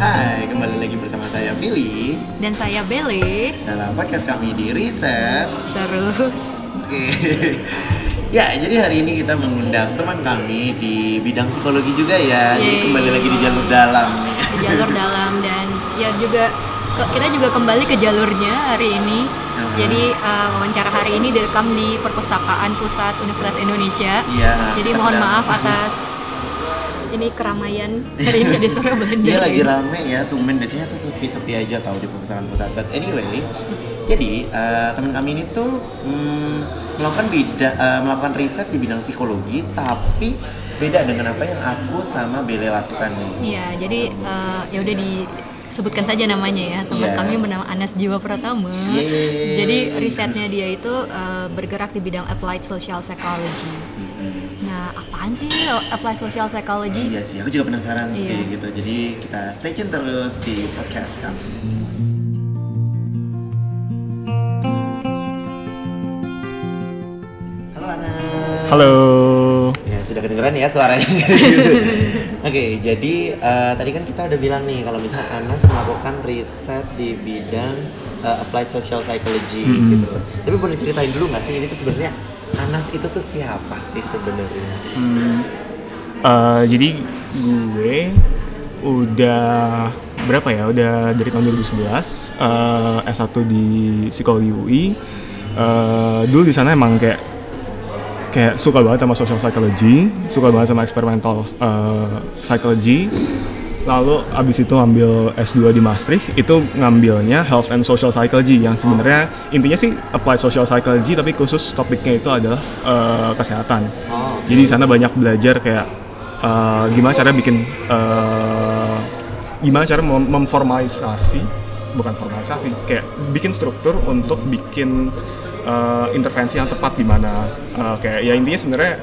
Hai, kembali lagi bersama saya Billy Dan saya Bele dalam podcast kami di Reset. Terus Oke. Ya, jadi hari ini kita mengundang teman kami di bidang psikologi juga ya. Jadi Yeay. kembali lagi di jalur dalam nih. di jalur dalam dan ya juga kita juga kembali ke jalurnya hari ini. Hmm. Jadi uh, wawancara hari ini direkam di Perpustakaan Pusat Universitas Indonesia. Iya. Jadi mohon sedang- maaf atas ini keramaian hari ini di sore belanja. Dia lagi rame ya, tumben biasanya tuh sepi-sepi aja tahu di perpustakaan pusat. But anyway, jadi eh, teman kami ini tuh mm, melakukan bida, eh, melakukan riset di bidang psikologi, tapi beda dengan apa yang aku sama Bele lakukan nih. Iya, jadi uh, ya udah disebutkan saja namanya ya. Teman Iya. kami bernama Anas Jiwa Pratama. Yeay. Jadi risetnya dia itu uh, bergerak di bidang applied social psychology. Nah, apaan sih applied social psychology? Iya sih, aku juga penasaran sih Iya. gitu. Jadi kita stay tune terus di podcast kami. Halo Ana. Halo. Ya sudah kedengeran ya suaranya. Oke, jadi eh, tadi kan kita udah bilang nih kalau misalnya Anas melakukan riset di bidang eh, applied social psychology gitu. Tapi boleh ceritain dulu nggak sih ini tuh sebenarnya Anas itu tuh siapa sih sebenarnya? Hmm, eh, jadi gue udah berapa ya? Udah dari tahun 2011 eh, S1 di psikologi UI. Eh, dulu di sana emang kayak kayak suka banget sama social psychology, suka banget sama experimental eh, psychology. Lalu abis itu ambil S2 di Maastricht, itu ngambilnya health and social psychology yang sebenarnya intinya sih applied social psychology tapi khusus topiknya itu adalah eh, kesehatan. Oh, Jadi di sana banyak belajar kayak uh, gimana cara bikin uh, gimana cara mem- memformalisasi bukan formalisasi kayak bikin struktur untuk bikin uh, intervensi yang tepat di mana Uh, kayak ya intinya sebenarnya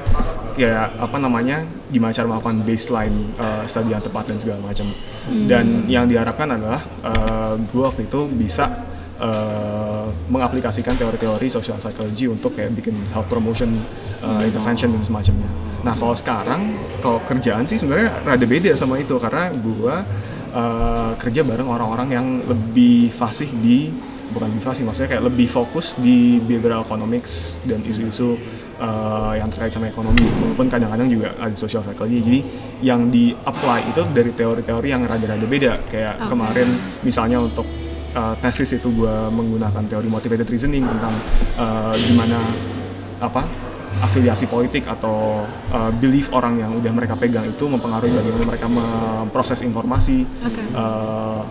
kayak apa namanya gimana cara melakukan baseline uh, studi yang tepat dan segala macam. Dan yang diharapkan adalah uh, gue waktu itu bisa uh, mengaplikasikan teori-teori social psychology untuk kayak bikin health promotion uh, intervention dan semacamnya. Nah kalau sekarang kalau kerjaan sih sebenarnya rada beda sama itu karena gua uh, kerja bareng orang-orang yang lebih fasih di bukan lebih fasih maksudnya kayak lebih fokus di behavioral economics dan isu-isu uh, yang terkait sama ekonomi walaupun kadang-kadang juga ada social psychology jadi yang di apply itu dari teori-teori yang rada-rada beda kayak Oke. kemarin misalnya untuk uh, tesis itu gue menggunakan teori motivated reasoning tentang uh, gimana apa afiliasi politik atau uh, belief orang yang udah mereka pegang itu mempengaruhi bagaimana mereka memproses informasi Oke. Uh,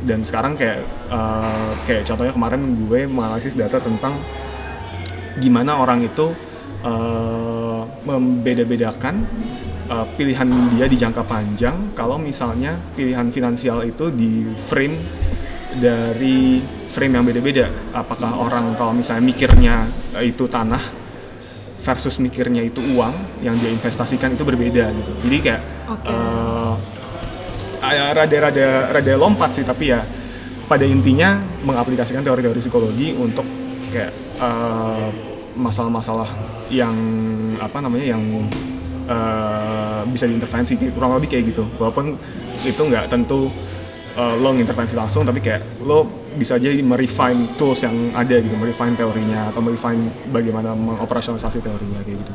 dan sekarang kayak uh, kayak contohnya kemarin gue menganalisis data tentang gimana orang itu uh, membeda-bedakan uh, pilihan dia di jangka panjang. Kalau misalnya pilihan finansial itu di frame dari frame yang beda-beda. Apakah orang kalau misalnya mikirnya uh, itu tanah versus mikirnya itu uang yang dia investasikan itu berbeda gitu. Jadi kayak Oke. uh, ah, rada-rada rada lompat sih tapi ya pada intinya mengaplikasikan teori-teori psikologi untuk kayak eh, masalah-masalah yang apa namanya yang eh, bisa diintervensi kurang lebih kayak gitu. Walaupun itu nggak tentu eh, lo ngintervensi langsung tapi kayak lo bisa aja merefine tools yang ada gitu merefine teorinya atau merefine bagaimana mengoperasionalisasi teorinya kayak gitu.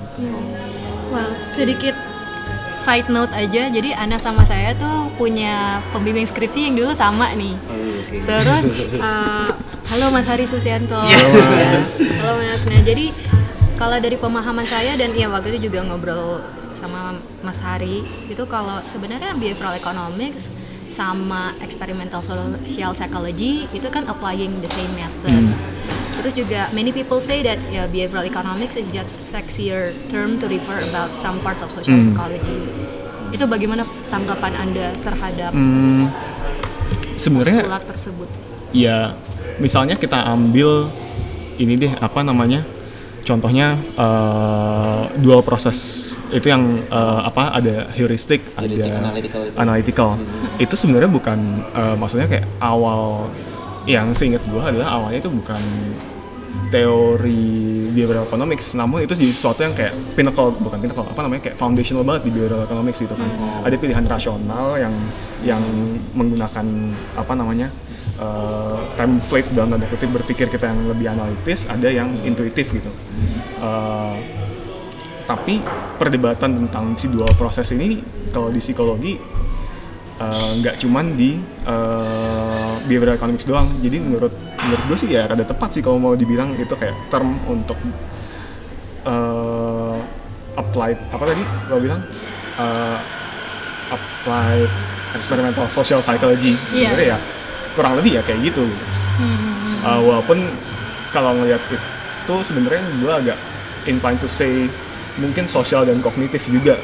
Well, sedikit side note aja. Jadi Ana sama saya tuh punya pembimbing skripsi yang dulu sama nih. Oh, oke. Terus eh, halo Mas Hari Susianto. Iya, Mas. halo Mas. Nah, jadi kalau dari pemahaman saya dan ya waktu itu juga ngobrol sama Mas Hari itu kalau sebenarnya behavioral economics sama experimental social psychology itu kan applying the same method. Terus juga many people say that ya behavioral economics is just a sexier term to refer about some parts of social Hmm. psychology. Itu bagaimana tanggapan Anda terhadap Hmm, sebenarnya tersebut? ya misalnya kita ambil ini deh apa namanya contohnya eh, dual proses itu yang eh, apa ada heuristik ada analytical itu. analytical. itu sebenarnya bukan eh, maksudnya kayak awal yang seingat gua adalah awalnya itu bukan teori behavioral economics namun itu jadi sesuatu yang kayak pinnacle bukan pinnacle apa namanya kayak foundational banget di behavioral economics gitu kan. Ada pilihan rasional yang yang menggunakan apa namanya uh, template dalam tanda kutip berpikir kita yang lebih analitis ada yang intuitif gitu. Uh, tapi perdebatan tentang si dua proses ini kalau di psikologi uh, nggak cuman di uh, behavioral economics doang. Jadi menurut menurut gue sih ya rada tepat sih kalau mau dibilang itu kayak term untuk uh, applied apa tadi lo bilang? Uh, applied experimental social psychology. Iya. sebenarnya ya kurang lebih ya kayak gitu. Uh, walaupun kalau ngelihat itu sebenarnya gue agak inclined to say mungkin sosial dan kognitif juga.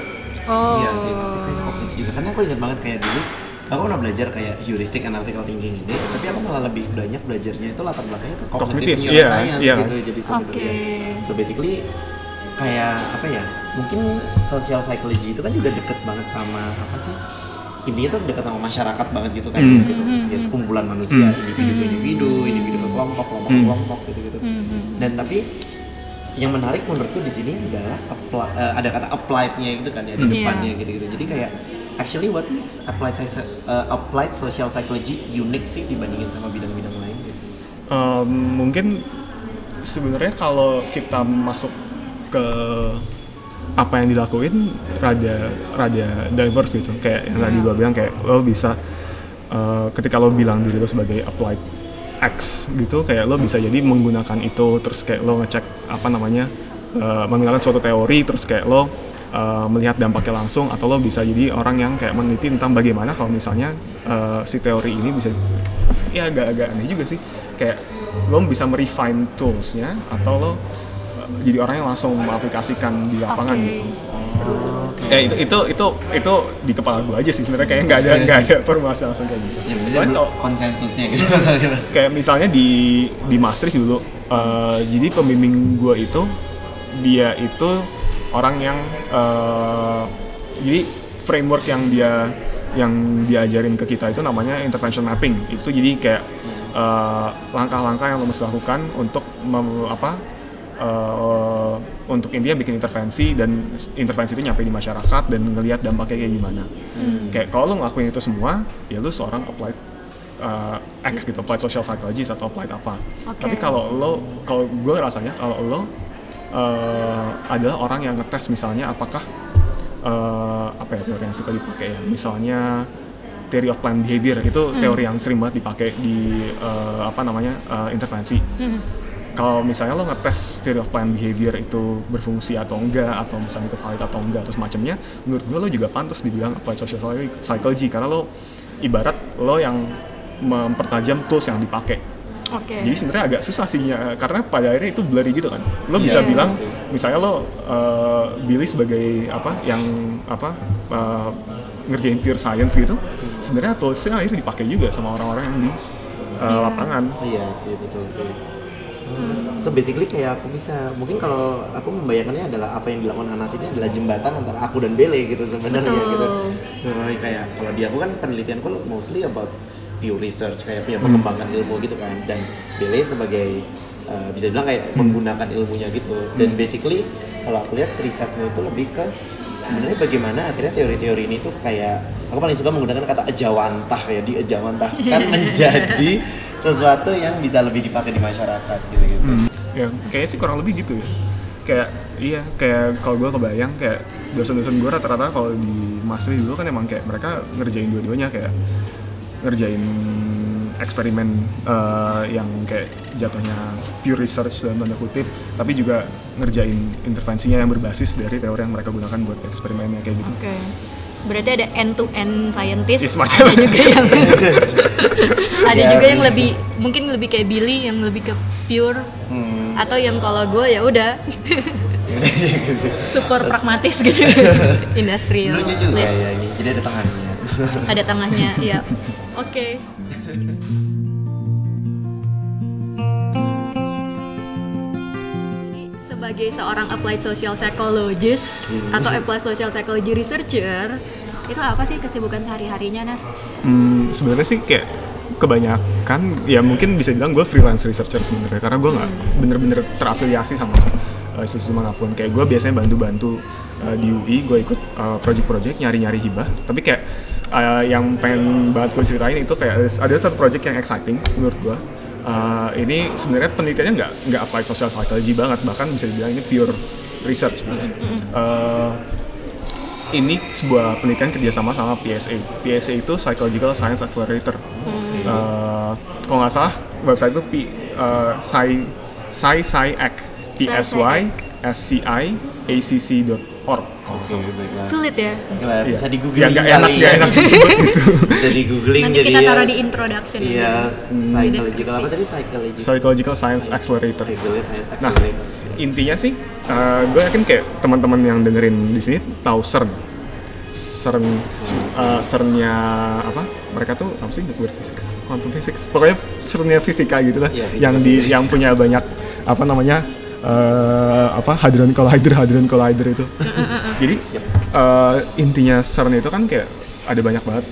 Oh. Iya sih, masih kognitif juga. Karena aku ingat banget kayak dulu, aku pernah belajar kayak heuristic analytical thinking ini, tapi aku malah lebih banyak belajarnya itu latar belakangnya ke cognitive iya, neuroscience iya. gitu. Jadi sebenarnya, Oke. so basically kayak apa ya? Mungkin social psychology itu kan juga deket banget sama apa sih? Intinya tuh dekat sama masyarakat banget gitu kan, Hmm. gitu. Ya sekumpulan manusia, individu ke individu, individu ke kelompok, kelompok ke Hmm. kelompok gitu-gitu. Dan tapi yang menarik menurutku di sini adalah apply- eh, ada kata applied-nya gitu kan ya di Hmm. depannya gitu-gitu. Jadi kayak actually what makes applied eh, applied social psychology unik sih dibandingin sama bidang-bidang lain gitu. Um, mungkin sebenarnya kalau kita masuk ke apa yang dilakuin rada rada diverse gitu kayak yang tadi gue bilang kayak lo bisa uh, ketika lo bilang diri lo sebagai applied X gitu kayak lo bisa jadi menggunakan itu terus kayak lo ngecek apa namanya uh, menggunakan suatu teori terus kayak lo uh, melihat dampaknya langsung atau lo bisa jadi orang yang kayak meneliti tentang bagaimana kalau misalnya uh, si teori ini bisa ya agak-agak aneh juga sih. Kayak lo bisa merefine toolsnya atau lo uh, jadi orang yang langsung mengaplikasikan di lapangan Oke. gitu. Ya itu itu itu itu di kepala gue aja sih sebenarnya. Kayak nggak ada nggak ada permasalahan langsung kayak gitu. Ya kalau- konsensusnya gitu. kayak misalnya di di Maastricht dulu eh, jadi pembimbing gue itu dia itu orang yang eh, jadi framework yang dia yang diajarin ke kita itu namanya intervention mapping itu jadi kayak eh, langkah-langkah yang lo mesti lakukan untuk mem- apa eh, untuk intinya bikin intervensi dan intervensi itu nyampe di masyarakat dan ngelihat dampaknya kayak gimana kayak kalau lo ngelakuin itu semua ya lo seorang applied uh, X gitu, applied social psychologist atau applied apa. Oke. Tapi kalau lo, kalau gue rasanya kalau lo uh, adalah orang yang ngetes misalnya apakah uh, apa ya teori yang suka dipakai ya, misalnya theory of planned behavior itu teori yang sering banget dipakai di uh, apa namanya uh, intervensi. Kalau misalnya lo ngetes theory of planned behavior itu berfungsi atau enggak atau misalnya itu valid atau enggak terus macamnya, menurut gue lo juga pantas dibilang applied social psychology karena lo ibarat lo yang mempertajam tools yang dipakai. Oke. Jadi sebenarnya agak susah sih ya, karena pada akhirnya itu blurry gitu kan. Lo Iya, bisa iya bilang sih. misalnya lo uh, Billy sebagai apa yang apa uh, ngerjain pure science gitu. Sebenarnya toolsnya akhirnya dipakai juga sama orang-orang yang di uh, lapangan. Iya sih betul sih. So basically kayak aku bisa mungkin kalau aku membayangkannya adalah apa yang dilakukan Anas ini adalah jembatan antara aku dan Bele gitu sebenarnya gitu. Nah, kayak kalau di aku kan penelitianku mostly about pure research kayak ya, mengembangkan ilmu gitu kan. Dan Bele sebagai uh, bisa dibilang kayak menggunakan ilmunya gitu. Dan basically kalau aku lihat risetmu itu lebih ke sebenarnya bagaimana akhirnya teori-teori ini tuh kayak aku paling suka menggunakan kata ejawantah ya di ejawantahkan menjadi sesuatu yang bisa lebih dipakai di masyarakat gitu-gitu. ya kayaknya sih kurang lebih gitu ya. Kayak iya kayak kalau gue kebayang kayak dosen-dosen gue rata-rata kalau di Masri dulu kan emang kayak mereka ngerjain dua-duanya kayak ngerjain eksperimen eh, yang kayak jatuhnya pure research dalam tanda kutip tapi juga ngerjain intervensinya yang berbasis dari teori yang mereka gunakan buat eksperimennya kayak gitu Oke. Berarti ada end to end scientist. Ya, semacam- ada juga yang ada Ya, juga yang lebih mungkin lebih kayak Billy yang lebih ke pure Hmm. atau yang kalau gue ya udah super pragmatis gitu industrial juga list. ya ini. Jadi ada tangannya. ada tengahnya ya oke. Sebagai seorang applied social psychologist atau applied social psychology researcher itu apa sih kesibukan sehari harinya Nas? Hmm, sebenarnya sih kayak kebanyakan ya mungkin bisa bilang gue freelance researcher sebenarnya karena gue nggak bener-bener terafiliasi sama uh, institusi mana pun. Kayak gue biasanya bantu-bantu uh, di UI gue ikut uh, project-project nyari-nyari hibah. Tapi kayak uh, yang pengen banget gue ceritain itu kayak ada- satu project yang exciting menurut gue Uh, ini sebenarnya penelitiannya nggak nggak applied social psychology banget bahkan bisa dibilang ini pure research gitu. Uh, ini sebuah penelitian kerjasama sama PSA. PSA itu Psychological Science Accelerator. Uh, kalau nggak salah website itu P, uh, Sci Sci Sci P S Y S C I A C C dot org. Baiklah. Sulit ya. Baiklah, bisa Iya. di googling Ya nggak enak, nggak ya. enak disebut gitu. bisa di googling Nanti jadi kita ya. taruh di introduction. Iya, psychological apa tadi psychological. Psychological Science Accelerator. Psychological science Nah, accelerator. intinya sih, gue yakin kayak teman-teman yang dengerin di sini tahu CERN. CERN, uh, CERN-nya apa? Mereka tuh apa sih nuclear physics, quantum physics. Pokoknya CERN-nya fisika gitu lah. Fisika, yang di yang punya banyak apa namanya? eh, apa hadron collider hadron collider itu jadi eh, intinya CERN itu kan kayak ada banyak banget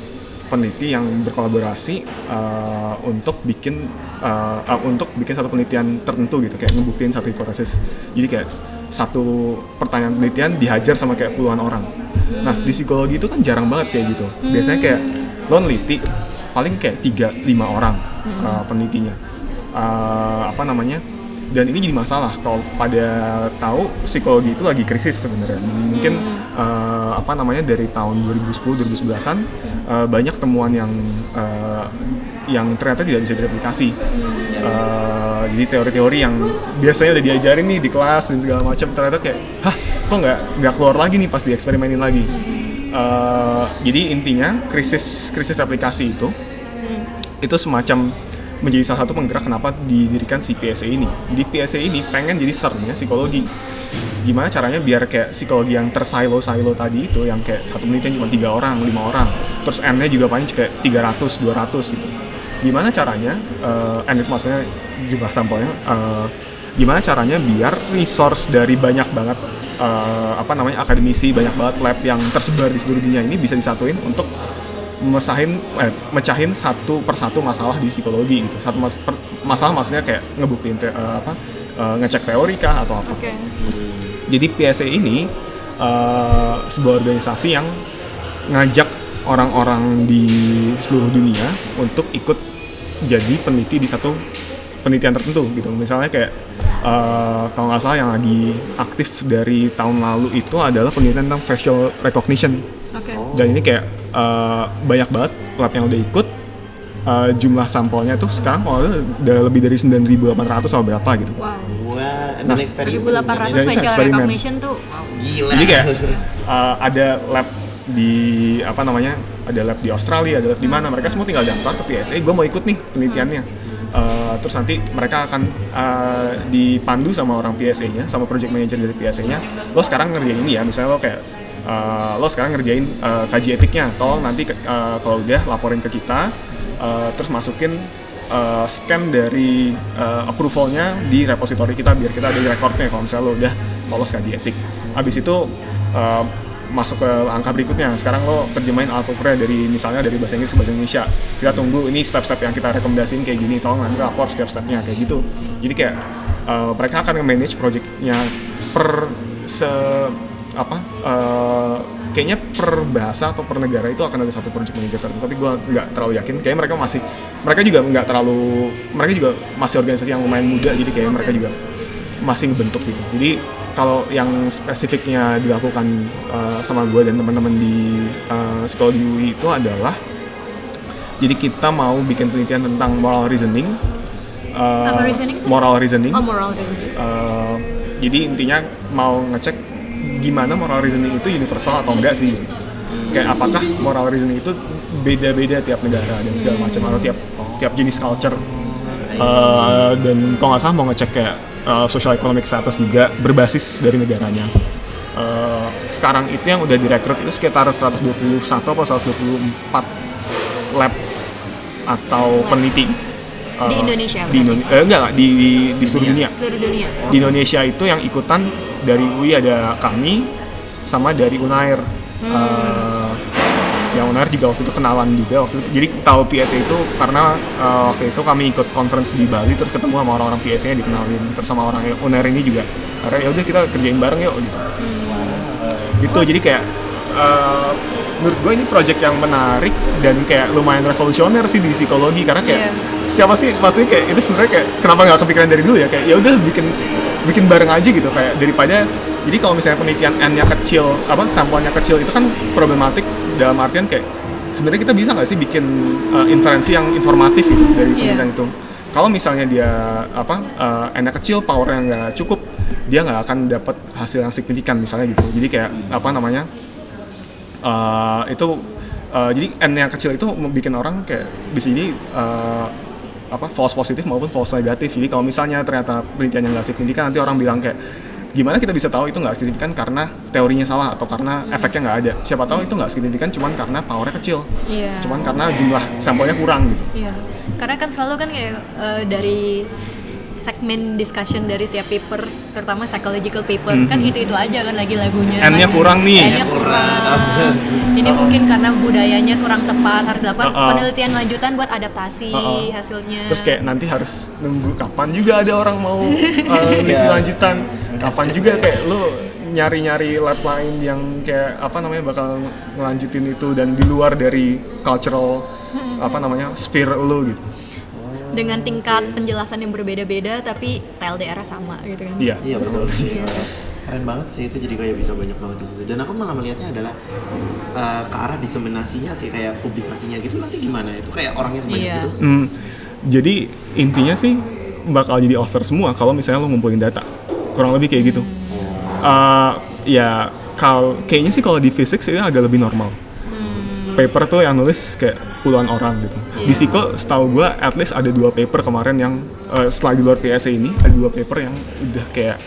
peneliti yang berkolaborasi eh, untuk bikin eh, eh, untuk bikin satu penelitian tertentu gitu kayak ngebuktiin satu hipotesis. Jadi kayak satu pertanyaan penelitian dihajar sama kayak puluhan orang. Nah di psikologi itu kan jarang banget kayak gitu. Biasanya kayak lo neliti paling kayak tiga lima orang eh, penelitinya. Eh, apa namanya dan ini jadi masalah kalau pada tahu psikologi itu lagi krisis sebenarnya. Mungkin eh, apa namanya dari tahun 2010 2011an eh, banyak temuan yang eh, yang ternyata tidak bisa direplikasi. Eh, jadi teori-teori yang biasanya udah diajarin nih di kelas dan segala macam ternyata kayak hah kok nggak nggak keluar lagi nih pas dieksperimenin lagi? Eh, jadi intinya krisis krisis replikasi itu itu semacam menjadi salah satu penggerak kenapa didirikan si PSA ini. Jadi PSA ini pengen jadi CERN-nya psikologi. Gimana caranya biar kayak psikologi yang tersilo-silo tadi itu yang kayak satu penelitian cuma tiga orang, lima orang, terus N-nya juga paling kayak 300, 200 gitu. Gimana caranya, eh, N itu maksudnya jumlah sampelnya, eh, gimana caranya biar resource dari banyak banget eh, apa namanya akademisi, banyak banget lab yang tersebar di seluruh dunia ini bisa disatuin untuk mesahin eh, mecahin satu persatu masalah di psikologi gitu satu mas- per- masalah maksudnya kayak ngebuktiin te- eh, apa eh, ngecek teori kah atau apa Oke. jadi PSA ini eh, sebuah organisasi yang ngajak orang-orang di seluruh dunia untuk ikut jadi peneliti di satu penelitian tertentu gitu misalnya kayak eh, kalau nggak salah yang lagi aktif dari tahun lalu itu adalah penelitian tentang facial recognition Oke. dan ini kayak eh, banyak banget lab yang udah ikut Eh, jumlah sampelnya tuh sekarang kalau udah lebih dari 9.800 sama berapa gitu Wow. Wah, Nah, eksperimen. 1800 Dan itu facial eksperimen. recognition tuh wow. Gila. jadi kayak uh, ada lab di apa namanya ada lab di Australia ada lab di mana mereka semua tinggal daftar ke PSA gue mau ikut nih penelitiannya Uh, terus nanti mereka akan uh, dipandu sama orang PSA-nya sama project manager dari PSA-nya lo sekarang ngerjain ini ya misalnya lo kayak uh, lo sekarang ngerjain uh, kaji etiknya tolong nanti uh, kalau udah laporin ke kita uh, terus masukin uh, scan dari uh, approvalnya di repository kita biar kita ada di recordnya kalau misalnya lo udah lolos kaji etik. Habis itu uh, masuk ke angka berikutnya. Sekarang lo terjemahin alat ukurnya dari misalnya dari bahasa Inggris ke bahasa Indonesia. Kita tunggu ini step-step yang kita rekomendasiin kayak gini. Tolong nanti lapor setiap stepnya kayak gitu. Jadi kayak uh, mereka akan manage projectnya per se apa uh, kayaknya per bahasa atau per negara itu akan ada satu project manager tertentu tapi gue nggak terlalu yakin kayaknya mereka masih mereka juga nggak terlalu mereka juga masih organisasi yang lumayan muda jadi kayak mereka juga masih ngebentuk gitu jadi kalau yang spesifiknya dilakukan uh, sama gue dan teman-teman di uh, psikologi UI itu adalah jadi kita mau bikin penelitian tentang moral reasoning uh, Apa reasoning? moral reasoning Oh moral reasoning. Uh, jadi intinya mau ngecek gimana moral reasoning itu universal atau enggak sih? Kayak apakah moral reasoning itu beda-beda tiap negara dan segala macam atau tiap tiap jenis culture? Uh, dan kalau nggak salah mau ngecek kayak uh, social economic status juga berbasis dari negaranya. Uh, sekarang itu yang udah direkrut itu sekitar 121 atau 124 lab atau peneliti. Di Uh, Indonesia di berarti? Indone- eh, enggak, enggak, di, di, di seluruh dunia. Seluruh dunia. di Indonesia itu yang ikutan dari UI ada kami sama dari Unair. Hmm. Eh, yang owner juga waktu itu kenalan juga waktu itu. Jadi tahu PSA itu karena uh, waktu itu kami ikut conference di Bali terus ketemu sama orang-orang PSA dikenalin. Terus sama orang owner ini juga. Akhirnya ya udah kita kerjain bareng yuk gitu. Gitu. Jadi kayak uh, menurut gue ini project yang menarik dan kayak lumayan revolusioner sih di psikologi. Karena kayak Iya. siapa sih maksudnya kayak itu sebenarnya kayak kenapa nggak kepikiran dari dulu ya? Kayak ya udah bikin bikin bareng aja gitu kayak daripada jadi kalau misalnya penelitian n-nya kecil apa sampelnya kecil itu kan problematik dalam artian kayak sebenarnya kita bisa nggak sih bikin uh, inferensi yang informatif gitu dari Iya. penelitian itu kalau misalnya dia apa uh, n-nya kecil powernya nggak cukup dia nggak akan dapat hasil yang signifikan misalnya gitu jadi kayak apa namanya uh, itu uh, jadi n yang kecil itu bikin orang kayak bisa jadi uh, apa false positif maupun false negatif. Jadi kalau misalnya ternyata penelitian yang nggak signifikan nanti orang bilang kayak gimana kita bisa tahu itu nggak signifikan karena teorinya salah atau karena efeknya nggak ada? Siapa tahu itu nggak signifikan cuman karena powernya kecil. Iya. cuman karena jumlah sampelnya kurang gitu. Iya, karena kan selalu kan kayak eh, dari segmen discussion dari tiap paper, terutama psychological paper, kan itu itu aja kan lagi lagunya. N-nya kan. kurang nih. N-nya kurang. Ini mungkin karena budayanya kurang tepat, harus dilakukan Uh-uh. penelitian lanjutan buat adaptasi Uh-uh. hasilnya. terus kayak nanti harus nunggu kapan juga ada orang mau uh, Yes. lanjutan kapan juga kayak lu nyari-nyari lab lain yang kayak apa namanya bakal ngelanjutin itu dan di luar dari cultural apa namanya sphere lu gitu dengan tingkat penjelasan yang berbeda-beda, tapi TLDR sama gitu kan. iya Iya betul. Iya. Keren banget sih itu jadi kayak bisa banyak banget di situ. Dan aku malah melihatnya adalah uh, ke arah diseminasinya sih kayak publikasinya gitu nanti gimana itu kayak orangnya sebanyak Iya. itu. Hmm, jadi intinya sih bakal jadi author semua kalau misalnya lo ngumpulin data kurang lebih kayak gitu Uh, ya kal kayaknya sih kalau di fisik itu agak lebih normal paper tuh yang nulis kayak puluhan orang gitu. Di Iya. Siko setahu gue at least ada dua paper kemarin yang uh, setelah di luar PSA ini ada dua paper yang udah kayak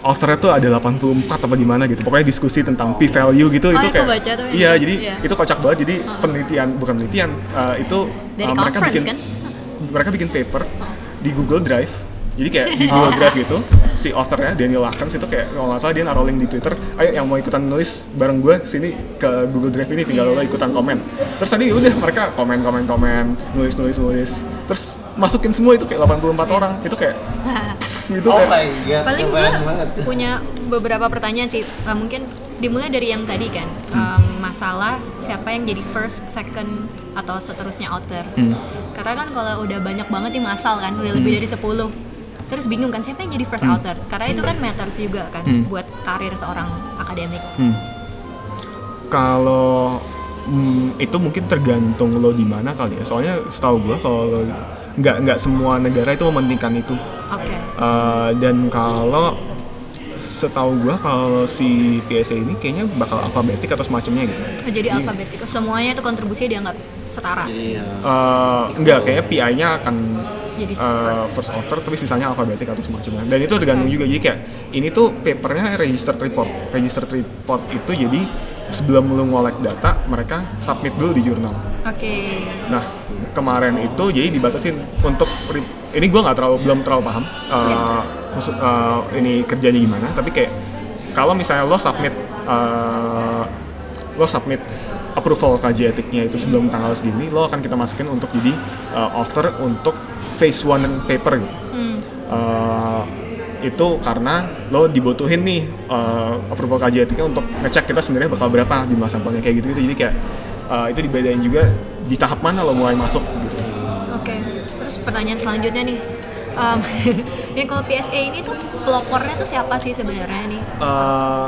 authornya tuh ada 84 apa gimana gitu. Pokoknya diskusi tentang p value gitu Oh, itu kayak baca tuh iya yang- jadi iya. itu kocak banget. Jadi penelitian bukan penelitian uh, itu Dari uh, mereka bikin kan? mereka bikin paper di Google Drive jadi kayak di Google Drive gitu si authornya Daniel Lakens itu kayak kalau nggak salah dia naruh link di Twitter ayo yang mau ikutan nulis bareng gue sini ke Google Drive ini tinggal lo ikutan komen. Terus tadi udah mereka komen komen komen nulis nulis nulis. Terus masukin semua itu kayak 84 orang itu kayak gitu Oh kayak my god, paling gue banget. punya beberapa pertanyaan sih. Eh, mungkin dimulai dari yang tadi kan Hmm. masalah siapa yang jadi first, second atau seterusnya author. Hmm. karena kan kalau udah banyak banget nih masal kan udah lebih dari 10 terus bingung kan siapa yang jadi first author karena itu kan matters juga kan Hmm. buat karir seorang akademik Hmm. Kalau hmm, itu mungkin tergantung lo di mana kali ya. Soalnya setahu gua kalau nggak nggak semua negara itu mementingkan itu. oke Uh, dan kalau setahu gua kalau si PSA ini kayaknya bakal alfabetik atau semacamnya gitu. Oh, jadi alfabetik semuanya itu kontribusinya dianggap setara Jadi ya. Uh, enggak kayaknya PI-nya akan jadi uh, first author tapi sisanya alfabetik atau semacamnya. Dan itu tergantung juga jadi kayak ini tuh papernya registered report. Registered report itu jadi sebelum lu ngolek data mereka submit dulu di jurnal. oke Nah kemarin itu jadi dibatasin untuk ini gue nggak terlalu belum terlalu paham uh, khusus uh, ini kerjanya gimana tapi kayak kalau misalnya lo submit uh, lo submit approval kaji etiknya itu sebelum tanggal segini lo akan kita masukin untuk jadi uh, author untuk phase one paper gitu. Hmm. Uh, itu karena lo dibutuhin nih uh, approval kaji etiknya untuk ngecek kita sebenarnya bakal berapa jumlah sampelnya kayak gitu gitu jadi kayak uh, itu dibedain juga di tahap mana lo mulai masuk gitu pertanyaan selanjutnya nih, Em, ini kalau PSA ini tuh pelopornya tuh siapa sih sebenarnya nih? uh,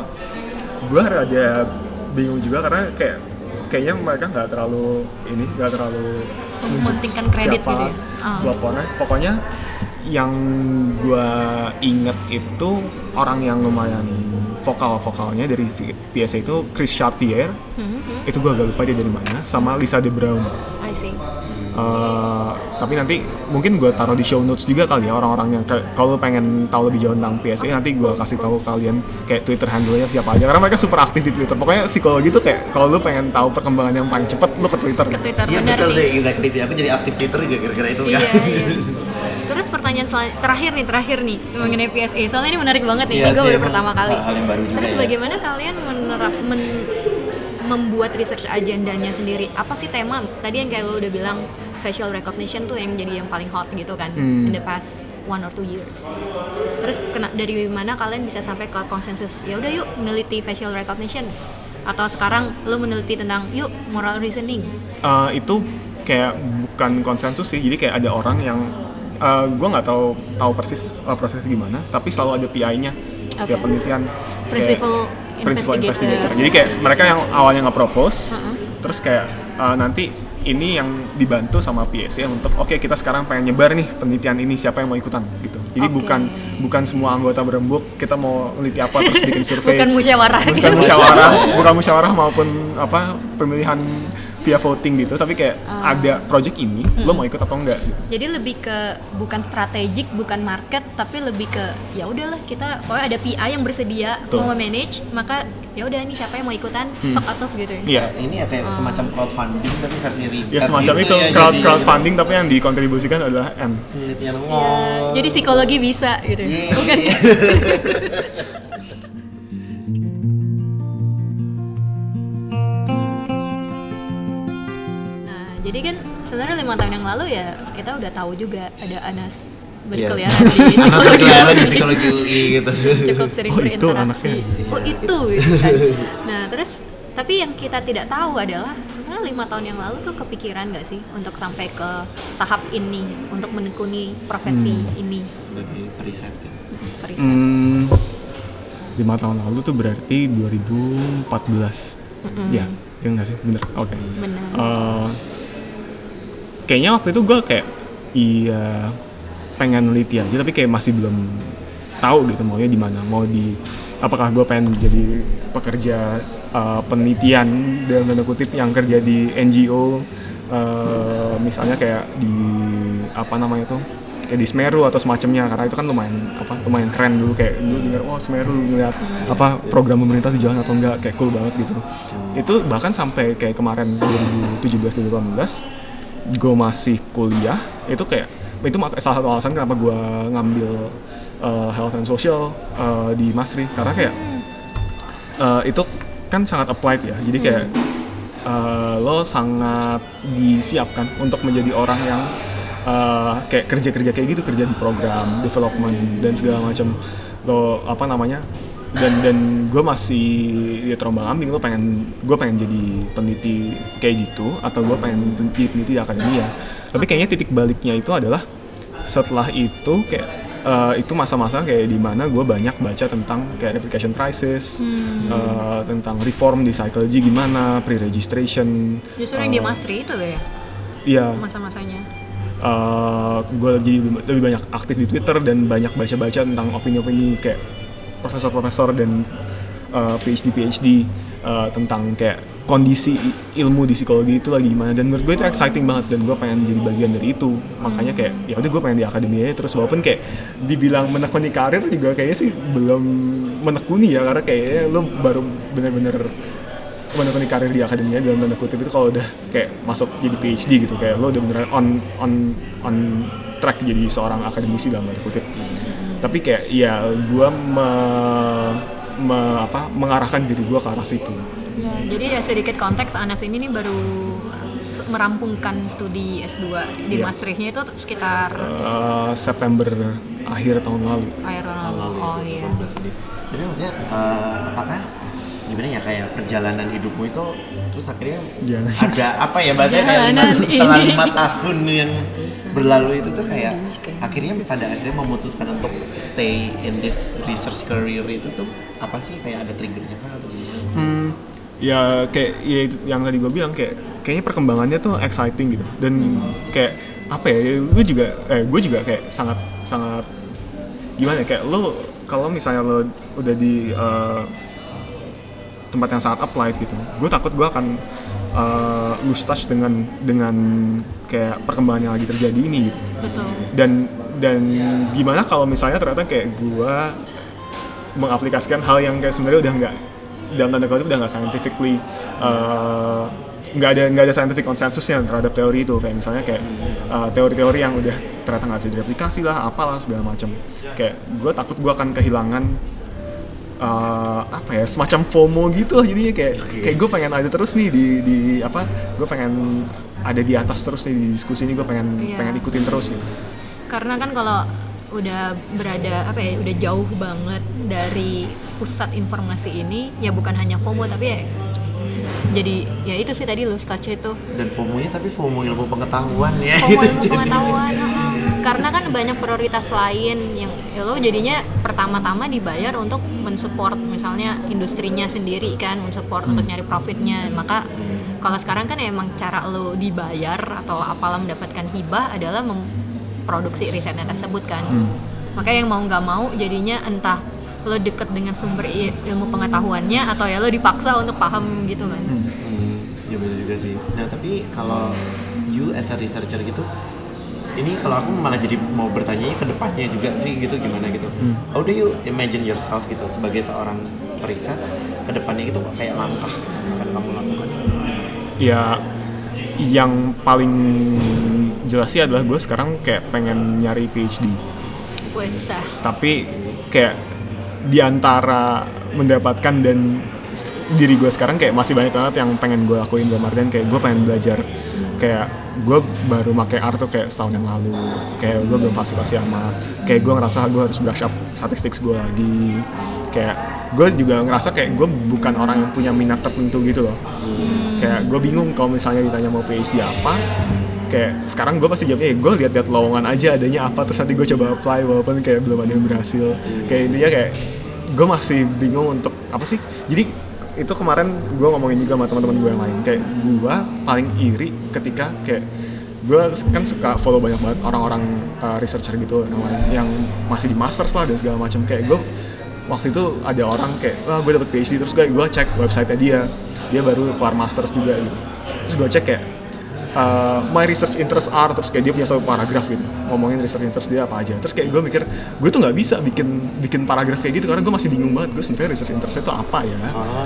gue rada bingung juga karena kayak kayaknya mereka nggak terlalu ini nggak terlalu Mementingkan kredit siapa gitu ya? Ah. pelopornya pokoknya yang gue inget itu orang yang lumayan vokal vokalnya dari PSA itu Chris Chartier Hmm, hmm, itu gue agak lupa dia dari mana sama Lisa De Brown I see. Uh, tapi nanti mungkin gue taruh di show notes juga kali ya orang-orang yang kalau lu pengen tahu lebih jauh tentang PSA nanti gue kasih tahu kalian kayak Twitter handle-nya siapa aja karena mereka super aktif di Twitter pokoknya psikologi tuh kayak kalau lu pengen tahu perkembangan yang paling cepet lu ke Twitter Ke Twitter Iya benar sih. sih, exactly sih. Aku jadi aktif Twitter juga gara-gara itu Iya, sekarang. iya. Terus pertanyaan terakhir nih, terakhir nih mengenai PSA. Soalnya ini menarik banget nih. Iya ini gue baru pertama kali. hal yang baru juga Terus ya. bagaimana kalian menerap men membuat research agendanya sendiri apa sih tema tadi yang kayak lo udah bilang facial recognition tuh yang jadi yang paling hot gitu kan Hmm. in the past one or two years terus kena dari mana kalian bisa sampai ke konsensus ya udah yuk meneliti facial recognition atau sekarang lo meneliti tentang yuk moral reasoning Eh, itu kayak bukan konsensus sih jadi kayak ada orang yang eh, gue nggak tahu tahu persis eh, prosesnya gimana tapi selalu ada PI-nya Oke. kayak penelitian kayak Principal principal investigator. investigator jadi kayak mereka yang awalnya nge-propose Uh-uh. terus kayak eh, nanti ini yang dibantu sama PSC untuk oke kita sekarang pengen nyebar nih penelitian ini siapa yang mau ikutan gitu jadi Oke. bukan bukan semua anggota berembuk kita mau neliti apa terus bikin survei bukan musyawarah bukan gitu. musyawarah bukan musyawarah maupun apa pemilihan via voting gitu tapi kayak Ah. ada project ini lo mau ikut atau enggak gitu Jadi lebih ke bukan strategik, bukan market, tapi lebih ke ya udahlah kita pokoknya ada PI yang bersedia Betul. mau manage, maka ya udah nih siapa yang mau ikutan? Sok atau gitu. Ya. iya ini ya kayak semacam crowdfunding tapi versi riset ya semacam gitu itu ya, crowd jadi crowdfunding tapi yang dikontribusikan adalah M. Penelitian Ya, ngomong jadi psikologi bisa gitu. Iya. Bukan. Nah, jadi kan sebenarnya lima tahun yang lalu ya kita udah tahu juga ada Anas berkeliaran Yes. di psikologi. berkeliaran di psikologi UI gitu cukup sering Oh, itu berinteraksi. anaknya. Oh itu, gitu kan. Nah terus tapi yang kita tidak tahu adalah sebenarnya lima tahun yang lalu tuh kepikiran nggak sih untuk sampai ke tahap ini untuk menekuni profesi ini sebagai periset ya. periset. Hmm, lima tahun lalu tuh berarti 2014 ya ya nggak sih bener oke Benar. Eh, kayaknya waktu itu gue kayak iya pengen neliti aja tapi kayak masih belum tahu gitu maunya di mana mau di apakah gue pengen jadi pekerja eh, penelitian dalam tanda kutip yang kerja di NGO eh, misalnya kayak di apa namanya tuh kayak di Semeru atau semacamnya karena itu kan lumayan apa lumayan keren dulu kayak dulu dengar oh Semeru ngeliat apa program pemerintah tuh jalan atau enggak kayak cool banget gitu. Itu bahkan sampai kayak kemarin 2017 2018 gue masih kuliah itu kayak itu salah satu alasan kenapa gue ngambil uh, health and social uh, di Masri. Karena kayak uh, itu kan sangat applied ya. Jadi kayak uh, lo sangat disiapkan untuk menjadi orang yang uh, kayak kerja-kerja kayak gitu kerja di program development dan segala macam. Lo apa namanya dan dan gue masih ya terombang ambing lo pengen gue pengen jadi peneliti kayak gitu atau gue pengen jadi peneliti di akademia. Tapi kayaknya titik baliknya itu adalah setelah itu kayak eh, itu masa-masa kayak di mana gue banyak baca tentang kayak replication crisis eh, tentang reform di psychology gimana pre-registration Justru yang di Masri itu ya? iya. Masa-masanya. gue jadi lebih, lebih banyak aktif di Twitter dan banyak baca-baca tentang opini-opini kayak profesor-profesor dan uh, PhD PhD uh, tentang kayak kondisi ilmu di psikologi itu lagi gimana dan menurut gue itu exciting banget dan gue pengen jadi bagian dari itu. Makanya kayak ya udah gue pengen di akademi aja. Terus walaupun kayak dibilang menekuni karir juga kayaknya sih belum menekuni ya. Karena kayaknya lo baru bener-bener menekuni karir di akademia dalam tanda kutip itu kalau udah kayak masuk jadi PhD gitu. Kayak lo udah beneran on on on track jadi seorang akademisi dalam tanda kutip tapi kayak ya gue me, me- apa mengarahkan diri gue ke arah situ Jadi ya sedikit konteks Anas ini nih baru merampungkan studi S2 di Iya. Maastrichtnya itu sekitar Eh, September akhir tahun lalu akhir tahun lalu. Oh iya. 18 ini. Tapi maksudnya eh, apakah gimana ya kayak perjalanan hidupmu itu terus akhirnya Jangan. ada apa ya bahasanya kayak lima, setelah ini. lima tahun yang berlalu itu tuh kayak akhirnya pada akhirnya memutuskan untuk stay in this research career itu tuh apa sih kayak ada triggernya kah atau gimana? Hmm, ya kayak ya yang tadi gue bilang kayak kayaknya perkembangannya tuh exciting gitu dan kayak apa ya gue juga eh gue juga kayak sangat sangat gimana ya, kayak lo kalau misalnya lo udah di eh, tempat yang sangat applied gitu. Gue takut gue akan eh, lose touch dengan dengan kayak perkembangan yang lagi terjadi ini gitu. Betul. dan dan gimana kalau misalnya ternyata kayak gua mengaplikasikan hal yang kayak sebenarnya udah nggak dalam tanda kutip udah nggak scientifically uh, nggak ada nggak ada scientific konsensusnya terhadap teori itu. Kayak misalnya kayak uh, teori-teori yang udah ternyata nggak bisa direplikasi lah apalah segala macam. Kayak gue takut gue akan kehilangan eh, apa ya semacam FOMO gitu lah jadinya kayak Oke. kayak gue pengen ada terus nih di di apa gue pengen ada di atas terus nih di diskusi ini gue pengen Iya. pengen ikutin terus gitu karena kan kalau udah berada apa ya udah jauh banget dari pusat informasi ini ya bukan hanya FOMO tapi ya jadi ya itu sih tadi lost touch itu dan FOMO-nya tapi FOMO ilmu pengetahuan ya FOMO gitu ilmu jadi. pengetahuan heeh. Karena kan banyak prioritas lain yang ya lo jadinya pertama-tama dibayar untuk mensupport misalnya industrinya sendiri kan mensupport untuk nyari profitnya. Maka kalau sekarang kan emang cara lo dibayar atau apalah mendapatkan hibah adalah memproduksi risetnya tersebut kan. Makanya yang mau nggak mau jadinya entah lo deket dengan sumber ilmu pengetahuannya atau ya lo dipaksa untuk paham gitu kan. Hmm, ya benar juga sih. Nah tapi kalau you as a researcher gitu, ini kalau aku malah jadi mau bertanya ke depannya juga sih gitu gimana gitu. How do you imagine yourself gitu sebagai seorang periset ke depannya gitu kayak langkah yang akan kamu lakukan? ya yang paling jelas sih adalah gue sekarang kayak pengen nyari PhD sah. tapi kayak di antara mendapatkan dan diri gue sekarang kayak masih banyak banget yang pengen gue lakuin dalam artian kayak gue pengen belajar kayak gue baru pakai art tuh kayak setahun yang lalu. Kayak gue belum fasih-fasih amat kayak gue ngerasa gue harus brush up statistik gue lagi. Kayak gue juga ngerasa kayak gue bukan orang yang punya minat tertentu gitu loh. Kayak gue bingung kalau misalnya ditanya mau PhD apa kayak sekarang gue pasti jawabnya gue lihat-lihat lowongan aja adanya apa terus nanti gue coba apply walaupun kayak belum ada yang berhasil. Kayak intinya kayak gue masih bingung untuk apa sih? Jadi itu kemarin gue ngomongin juga sama teman-teman gue yang lain. Kayak gue paling iri ketika kayak gue kan suka follow banyak banget orang-orang uh, researcher gitu yang lain yang masih di masters lah dan segala macam. Kayak gue waktu itu ada orang kayak wah gue dapet PhD terus gue gue cek website-nya dia. Dia baru keluar masters juga gitu. Terus gue cek kayak uh, my research interest are terus kayak dia punya satu paragraf gitu. Ngomongin research interest dia apa aja. Terus kayak gue mikir gue tuh nggak bisa bikin bikin paragraf kayak gitu karena gue masih bingung banget gue sebenarnya research interest itu apa ya.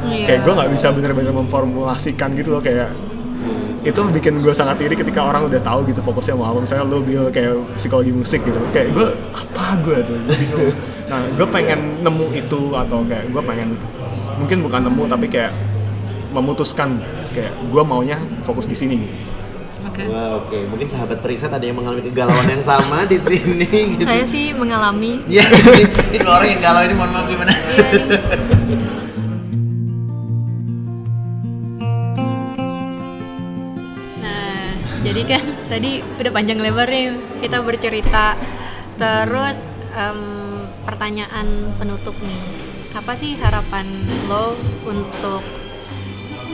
Iya. kayak gue nggak bisa bener-bener memformulasikan gitu loh kayak itu bikin gue sangat iri ketika orang udah tahu gitu fokusnya mau apa. Misalnya lo bil kayak psikologi musik gitu kayak gue apa gue tuh? Bingung. Nah gue pengen nemu itu atau kayak gue pengen mungkin bukan nemu tapi kayak memutuskan kayak gue maunya fokus di sini gitu. Oke. Wah oke, mungkin sahabat periset ada yang mengalami kegalauan yang sama di sini. Gitu. Saya sih mengalami Ya, ini, ini dua orang yang galau ini mohon maaf gimana? Iya, iya. Nah, jadi kan tadi udah panjang lebar nih kita bercerita. Terus em, pertanyaan penutup nih, apa sih harapan lo untuk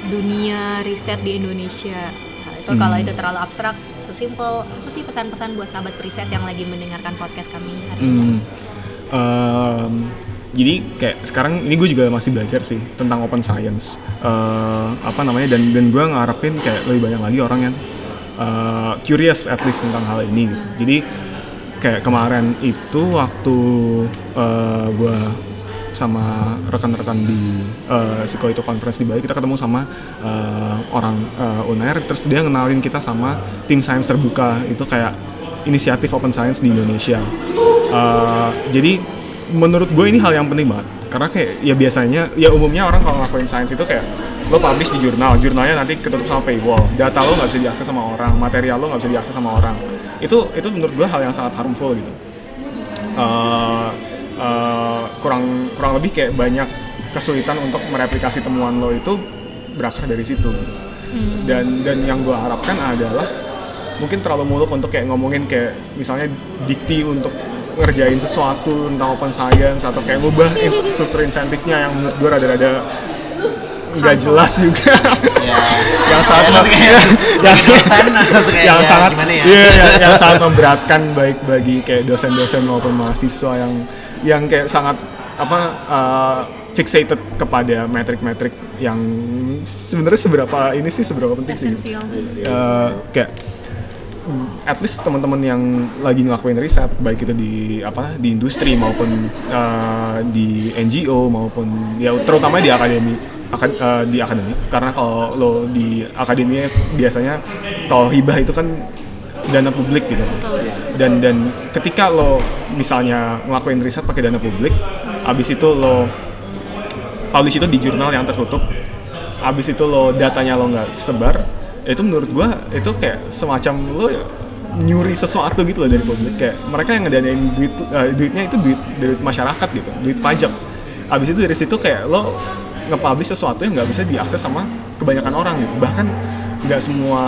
dunia riset di Indonesia? Itu kalau itu terlalu abstrak, sesimpel apa sih pesan-pesan buat sahabat riset yang lagi mendengarkan podcast kami hari ini? Hmm. Em, jadi kayak sekarang ini gue juga masih belajar sih tentang open science Eh, apa namanya dan dan gue ngarepin kayak lebih banyak lagi orang yang eh, curious at least tentang hal ini gitu. jadi kayak kemarin itu waktu eh, gue sama rekan-rekan di uh, Siko itu conference di Bali. Kita ketemu sama eh, orang eh, UNER terus dia ngenalin kita sama tim sains terbuka. Itu kayak inisiatif open science di Indonesia. Uh, jadi menurut gue ini hal yang penting banget. Karena kayak ya biasanya ya umumnya orang kalau ngelakuin sains itu kayak lo publish di jurnal. Jurnalnya nanti ketutup sama paywall. Data lo nggak bisa diakses sama orang. Material lo nggak bisa diakses sama orang. Itu itu menurut gue hal yang sangat harmful gitu. Uh, uh, kurang kurang lebih kayak banyak kesulitan untuk mereplikasi temuan lo itu berakar dari situ gitu. dan dan yang gue harapkan adalah mungkin terlalu muluk untuk kayak ngomongin kayak misalnya dikti untuk ngerjain sesuatu tentang open science atau kayak ngubah struktur insentifnya yang menurut gue rada-rada nggak jelas juga Ya. yang sangat Ya, langsung kayak- yang, kayak, yang ya, sangat gimana ya? iya, yang, yang sangat memberatkan baik bagi kayak dosen-dosen maupun mahasiswa yang yang kayak sangat apa uh, fixated kepada metrik-metrik yang sebenarnya seberapa ini sih seberapa penting sih gitu. Esensial. Eh, kayak mm, at least teman-teman yang lagi ngelakuin riset baik itu di apa di industri maupun eh, di NGO maupun ya terutama di akademi akad- eh, di akademi. Karena kalau lo di akademi biasanya kalau hibah itu kan dana publik gitu. Dan dan ketika lo misalnya ngelakuin riset pakai dana publik abis itu lo publish itu di jurnal yang tertutup abis itu lo datanya lo nggak sebar itu menurut gua itu kayak semacam lo nyuri sesuatu gitu loh dari publik. Kayak mereka yang ngedanain duit eh, duitnya itu duit duit masyarakat gitu duit pajak. Abis itu dari situ kayak lo nge-publish sesuatu yang nggak bisa diakses sama kebanyakan orang gitu. Bahkan nggak semua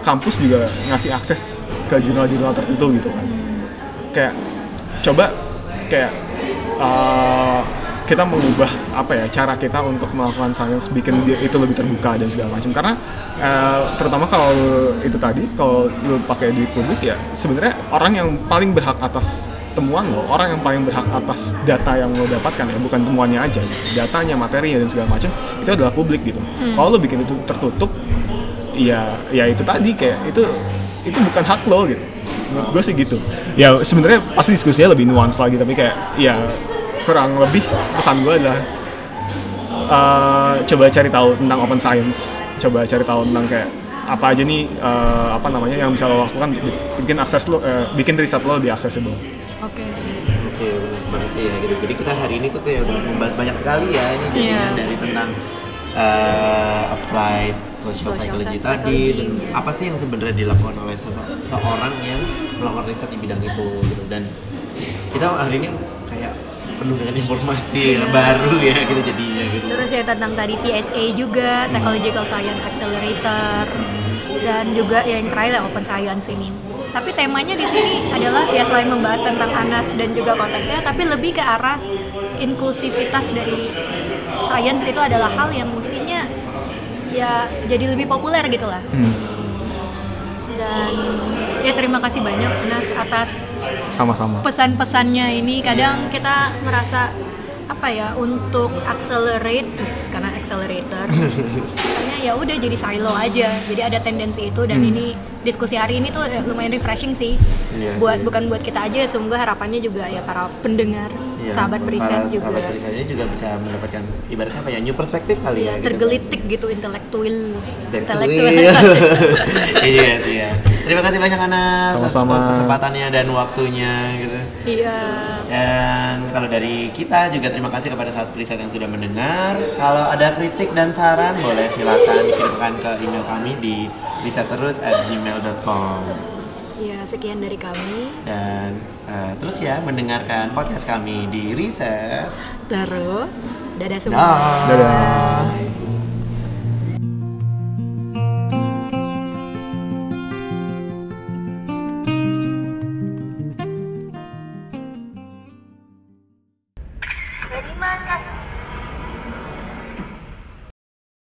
kampus juga ngasih akses ke jurnal-jurnal tertentu gitu kan. Kayak coba kayak uh, kita mengubah apa ya cara kita untuk melakukan science bikin dia itu lebih terbuka dan segala macam. Karena uh, terutama kalau itu tadi kalau lu pakai duit publik ya sebenarnya orang yang paling berhak atas temuan lo orang yang paling berhak atas data yang lo dapatkan ya bukan temuannya aja datanya materinya dan segala macam itu adalah publik gitu. Kalau lo bikin itu tertutup ya ya itu tadi kayak itu itu bukan hak lo gitu. Menurut gue sih gitu. Ya sebenarnya pasti diskusinya lebih nuans lagi tapi kayak ya kurang lebih pesan gue adalah uh, coba cari tahu tentang open science coba cari tahu tentang kayak apa aja nih uh, apa namanya yang bisa lo lakukan bikin akses lo uh, bikin riset lo lebih accessible Oke. Oke, benar banget sih ya gitu. Jadi kita hari ini tuh kayak udah membahas banyak sekali ya ini jadinya Iya. dari tentang uh, applied social, Social psychology psychology. tadi dan apa sih yang sebenarnya dilakukan oleh sese- seorang yang melakukan riset di bidang itu gitu dan kita hari ini penuh dengan informasi baru ya gitu jadinya gitu. Terus ya tentang tadi PSA juga, Psychological Science Accelerator, dan juga yang terakhir ya Open Science ini. Tapi temanya di sini adalah ya selain membahas tentang Anas dan juga konteksnya, tapi lebih ke arah inklusivitas dari science itu adalah hal yang mestinya ya jadi lebih populer gitu lah. Dan ya terima kasih banyak Anas atas sama-sama. pesan-pesannya ini. Kadang kita merasa apa ya untuk accelerate karena accelerator misalnya ya udah jadi silo aja. Jadi ada tendensi itu dan ini diskusi hari ini tuh ya, lumayan refreshing sih. Iya buat sih. bukan buat kita aja semoga harapannya juga ya para pendengar Iya, sahabat periset juga Sahabat perisetnya juga bisa mendapatkan ibaratnya apa ya new perspektif kali ya ya. gitu. tergelitik gitu intelektual Intelektual. Iya sih ya. Terima kasih banyak Anas Sama-sama. kesempatannya dan waktunya gitu. iya Dan kalau dari kita juga terima kasih kepada saat periset yang sudah mendengar. Kalau ada kritik dan saran boleh silakan dikirimkan ke email kami di risetterus@gmail.com. ya sekian dari kami Dan eh, terus ya mendengarkan podcast kami di Riset. terus dadah semua Dah. Dadah. Bye.